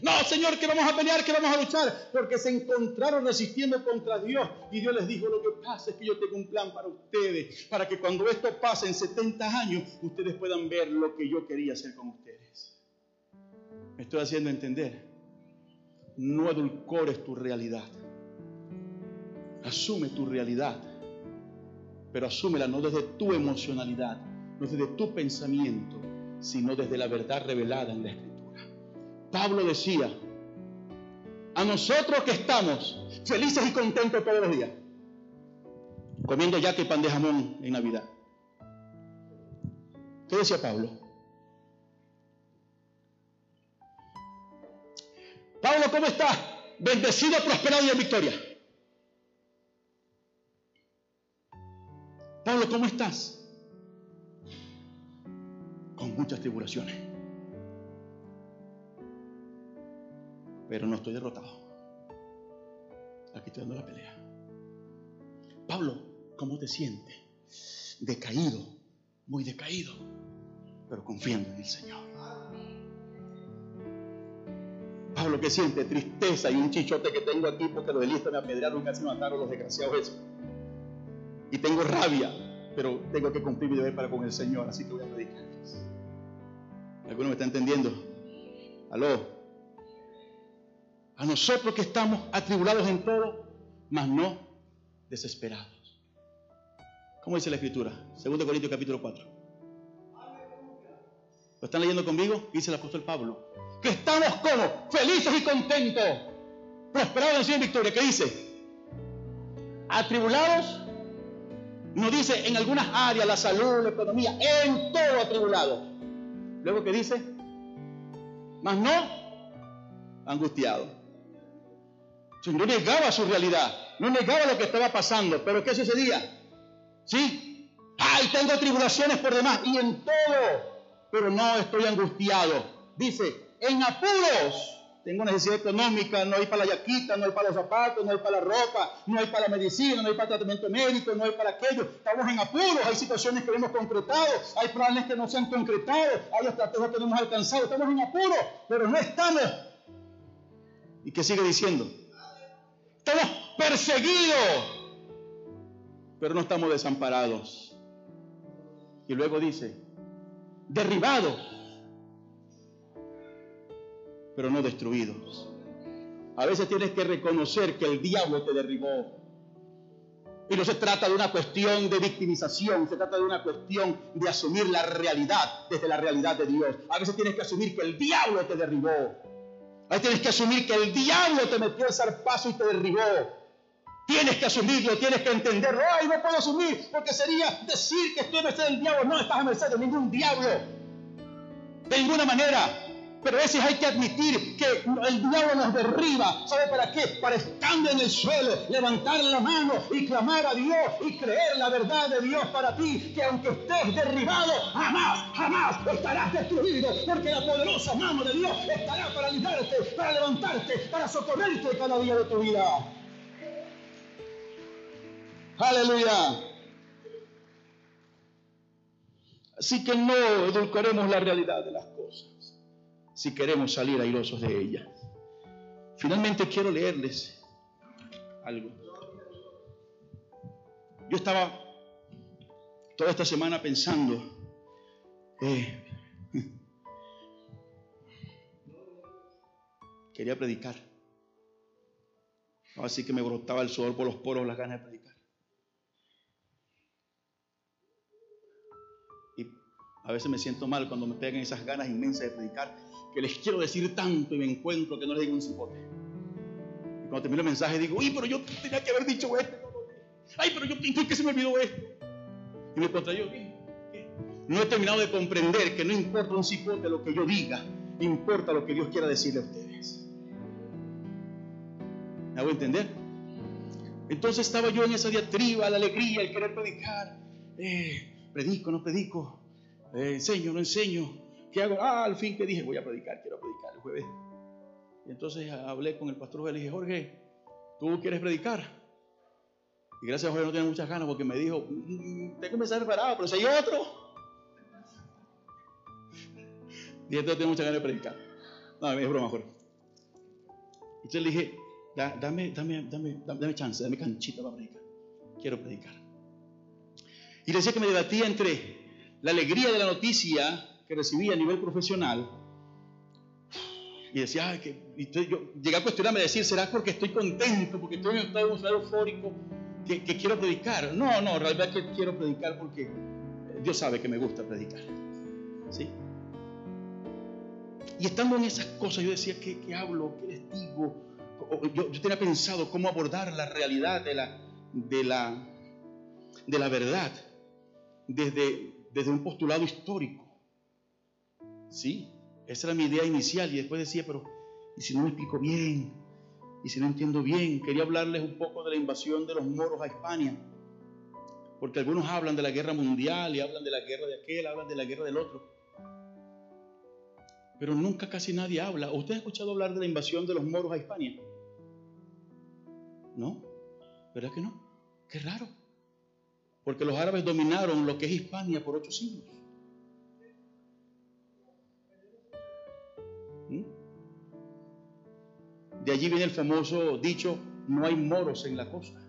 No, Señor, que vamos a pelear, que vamos a luchar, porque se encontraron resistiendo contra Dios. Y Dios les dijo, lo que pasa es que yo tengo un plan para ustedes, para que cuando esto pase en 70 años, ustedes puedan ver lo que yo quería hacer con ustedes. Me estoy haciendo entender. No edulcores tu realidad. Asume tu realidad, pero asúmela no desde tu emocionalidad, no desde tu pensamiento, sino desde la verdad revelada en la Escritura. Pablo decía, a nosotros que estamos felices y contentos todos los días, comiendo ya que pan de jamón en Navidad. ¿Qué decía Pablo? Pablo, ¿cómo estás? Bendecido, prosperado y en victoria. Pablo, ¿cómo estás? Con muchas tribulaciones. Pero no estoy derrotado. Aquí estoy dando la pelea. Pablo, ¿cómo te sientes? Decaído, muy decaído, pero confiando en el Señor. Pablo, ¿qué siente? Tristeza y un chichote que tengo aquí porque los delistas me apedrearon, casi mataron los desgraciados esos y tengo rabia, pero tengo que cumplir mi deber para con el Señor, así que voy a predicarles. ¿Alguno me está entendiendo? Aló. A nosotros que estamos atribulados en todo, mas no desesperados. ¿Cómo dice la Escritura? 2 Corintios capítulo 4. ¿Lo están leyendo conmigo? Dice el apóstol Pablo. Que estamos como felices y contentos, prosperados en victoria. ¿Qué dice? Atribulados no dice en algunas áreas, la salud, la economía, en todo atribulado. Luego que dice, más no angustiado. No negaba su realidad, no negaba lo que estaba pasando, pero ¿qué sucedía? ¿Sí? Ay, tengo tribulaciones por demás y en todo, pero no estoy angustiado. Dice, en apuros tengo necesidad económica, no hay para la yaquita, no hay para los zapatos, no hay para la ropa, no hay para la medicina, no hay para tratamiento médico, no hay para aquello. Estamos en apuros, hay situaciones que hemos concretado, hay planes que no se han concretado, hay estrategias que no hemos alcanzado. Estamos en apuros, pero no estamos. ¿Y qué sigue diciendo? Estamos perseguidos, pero no estamos desamparados. Y luego dice, derribados pero no destruidos. A veces tienes que reconocer que el diablo te derribó. Y no se trata de una cuestión de victimización, se trata de una cuestión de asumir la realidad desde la realidad de Dios. A veces tienes que asumir que el diablo te derribó. A veces tienes que asumir que el diablo te metió el zarpazo y te derribó. Tienes que asumirlo, tienes que entenderlo. Ay, no puedo asumir porque sería decir que estoy a merced del diablo. No estás a merced de ningún diablo. De ninguna manera. Pero a veces hay que admitir que el diablo nos derriba. ¿Sabe para qué? Para estar en el suelo, levantar la mano y clamar a Dios y creer la verdad de Dios para ti. Que aunque estés derribado, jamás, jamás estarás destruido. Porque la poderosa mano de Dios estará para ayudarte, para levantarte, para socorrerte cada día de tu vida. Aleluya. Así que no edulcoremos la realidad de las cosas si queremos salir airosos de ella. Finalmente quiero leerles algo. Yo estaba toda esta semana pensando, eh, <laughs> quería predicar. Así que me brotaba el sudor por los poros, las ganas de predicar. Y a veces me siento mal cuando me pegan esas ganas inmensas de predicar, que les quiero decir tanto y me encuentro que no les digo un cipote. Y cuando termino el mensaje digo, uy, pero yo tenía que haber dicho esto. Ay, pero yo que se me olvidó esto. Y me yo, ¿qué? No he terminado de comprender que no importa un cipote lo que yo diga, importa lo que Dios quiera decirle a ustedes. ¿Me hago entender? Entonces estaba yo en esa diatriba, la alegría, el querer predicar. Eh, predico, no predico. Eh, enseño, no enseño. ¿Qué hago? Ah, al fin que dije, voy a predicar, quiero predicar el jueves. Y entonces hablé con el pastor y le dije, Jorge, ¿tú quieres predicar? Y gracias a Jorge no tiene muchas ganas porque me dijo, mm, tengo un mensaje preparado, pero si hay otro. Y entonces tengo muchas ganas de predicar. No, es broma, Jorge. Entonces le dije, dame, dame, dame, dame chance, dame canchita para predicar. Quiero predicar. Y decía que me debatía entre la alegría de la noticia que recibí a nivel profesional y decía, Ay, que, yo llegué a cuestionarme, decir, ¿será porque estoy contento, porque estoy en un estado eufórico que, quiero predicar? No, no, en realidad que quiero predicar porque Dios sabe que me gusta predicar. ¿Sí? Y estando en esas cosas, yo decía, ¿qué, qué hablo? ¿Qué les digo? yo, tenía pensado cómo abordar la realidad de la, de la, de la verdad desde, desde un postulado histórico. Sí, esa era mi idea inicial y después decía, pero ¿y si no me explico bien? ¿Y si no entiendo bien? Quería hablarles un poco de la invasión de los moros a España. Porque algunos hablan de la guerra mundial y hablan de la guerra de aquel, hablan de la guerra del otro. Pero nunca casi nadie habla. ¿Usted ha escuchado hablar de la invasión de los moros a España? ¿No? ¿Verdad que no? Qué raro. Porque los árabes dominaron lo que es Hispania por ocho siglos. De allí viene el famoso dicho, no hay moros en la costa.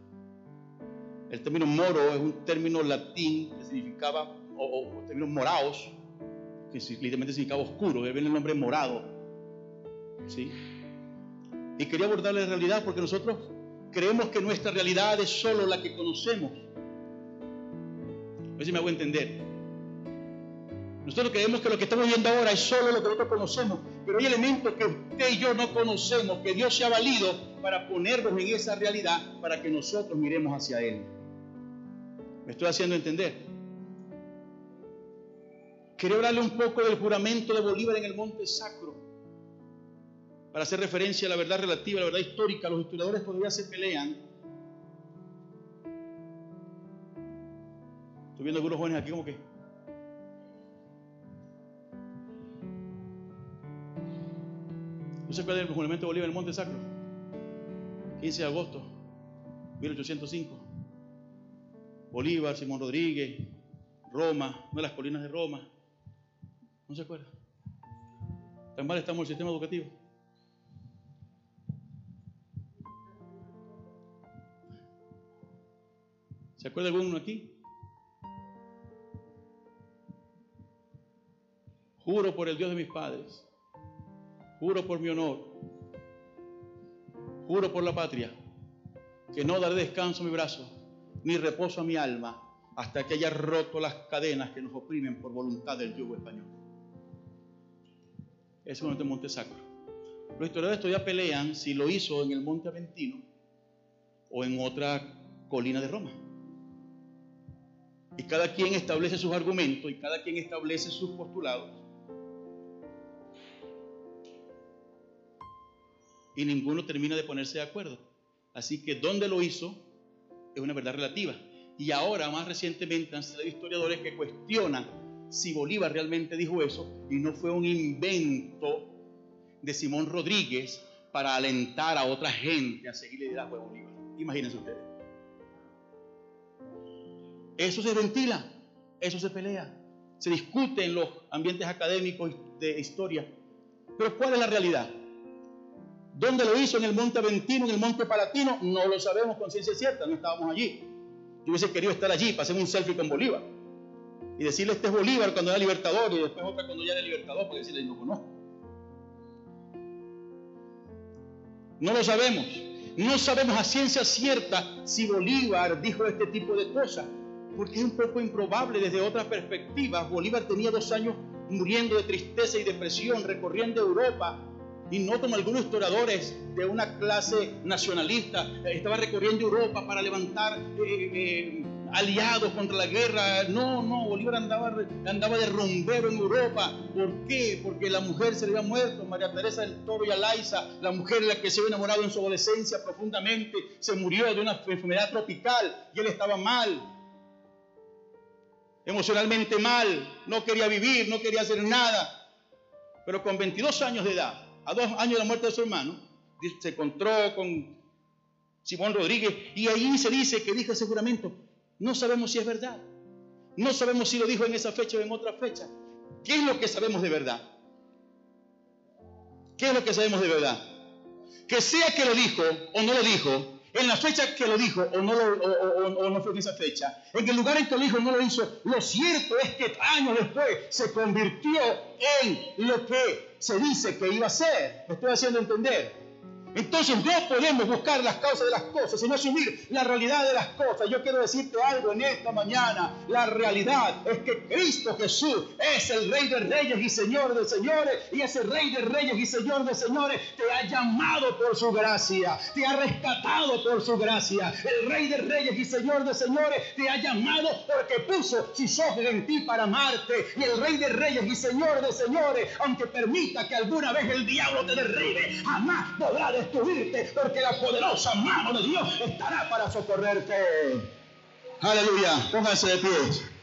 El término moro es un término latín que significaba, o, o términos moraos, que literalmente significaba oscuro, de viene el nombre morado. ¿Sí? Y quería abordar la realidad porque nosotros creemos que nuestra realidad es solo la que conocemos. A ver si me hago entender. Nosotros creemos que lo que estamos viendo ahora es solo lo que nosotros conocemos, pero hay elementos que usted y yo no conocemos, que Dios se ha valido para ponernos en esa realidad, para que nosotros miremos hacia Él. ¿Me estoy haciendo entender? Quería hablarle un poco del juramento de Bolívar en el Monte Sacro, para hacer referencia a la verdad relativa, a la verdad histórica. Los historiadores todavía se pelean. Estoy viendo algunos jóvenes aquí como que... ¿No se acuerdan del juramento de Bolívar en el Monte Sacro? 15 de agosto 1805. Bolívar, Simón Rodríguez, Roma, una de las colinas de Roma, ¿No se acuerda? Tan mal estamos en el sistema educativo. ¿Se acuerda alguno aquí? Juro por el Dios de mis padres, juro por mi honor, juro por la patria, que no daré descanso a mi brazo, ni reposo a mi alma, hasta que haya roto las cadenas que nos oprimen por voluntad del yugo español es el Monte Sacro. Los historiadores todavía pelean si lo hizo en el Monte Aventino o en otra colina de Roma. Y cada quien establece sus argumentos y cada quien establece sus postulados. Y ninguno termina de ponerse de acuerdo. Así que dónde lo hizo es una verdad relativa. Y ahora, más recientemente, han sido historiadores que cuestionan si Bolívar realmente dijo eso y no fue un invento de Simón Rodríguez para alentar a otra gente a seguir el liderazgo de Bolívar. Imagínense ustedes. Eso se ventila, eso se pelea, se discute en los ambientes académicos de historia. Pero ¿cuál es la realidad? ¿Dónde lo hizo? ¿En el Monte Aventino, en el Monte Palatino? No lo sabemos con ciencia cierta, no estábamos allí. Yo hubiese querido estar allí para hacer un selfie con Bolívar y decirle este es Bolívar cuando era libertador y después otra cuando ya era libertador para decirle no conozco. No lo sabemos. No sabemos a ciencia cierta si Bolívar dijo este tipo de cosas, porque es un poco improbable desde otra perspectiva. Bolívar tenía dos años muriendo de tristeza y depresión, recorriendo Europa, y no como algunos historiadores de una clase nacionalista, eh, estaba recorriendo Europa para levantar eh, eh, aliados contra la guerra. No, no, Bolívar andaba, andaba de rumbero en Europa. ¿Por qué? Porque la mujer se le había muerto, María Teresa del Toro y Alaiza, la mujer la que se había enamorado en su adolescencia profundamente, se murió de una enfermedad tropical y él estaba mal. Emocionalmente mal, no quería vivir, no quería hacer nada. Pero con 22 años de edad, a dos años de la muerte de su hermano, se encontró con Simón Rodríguez y ahí se dice que dijo seguramente, no sabemos si es verdad, no sabemos si lo dijo en esa fecha o en otra fecha. ¿Qué es lo que sabemos de verdad? ¿Qué es lo que sabemos de verdad? Que sea que lo dijo o no lo dijo, en la fecha que lo dijo o no, o, no fue en esa fecha, en el lugar en que lo dijo no lo hizo, lo cierto es que años después se convirtió en lo que se dice que iba a ser. ¿Me estoy haciendo entender? Entonces no podemos buscar las causas de las cosas, sino asumir la realidad de las cosas. Yo quiero decirte algo en esta mañana. La realidad es que Cristo Jesús es el Rey de Reyes y Señor de Señores. Y ese Rey de Reyes y Señor de Señores te ha llamado por su gracia, te ha rescatado por su gracia. El Rey de Reyes y Señor de Señores te ha llamado porque puso sus ojos en ti para amarte. Y el Rey de Reyes y Señor de Señores, aunque permita que alguna vez el diablo te derribe, jamás podrá destruirte, porque la poderosa mano de Dios estará para socorrerte. Aleluya, pónganse de pie.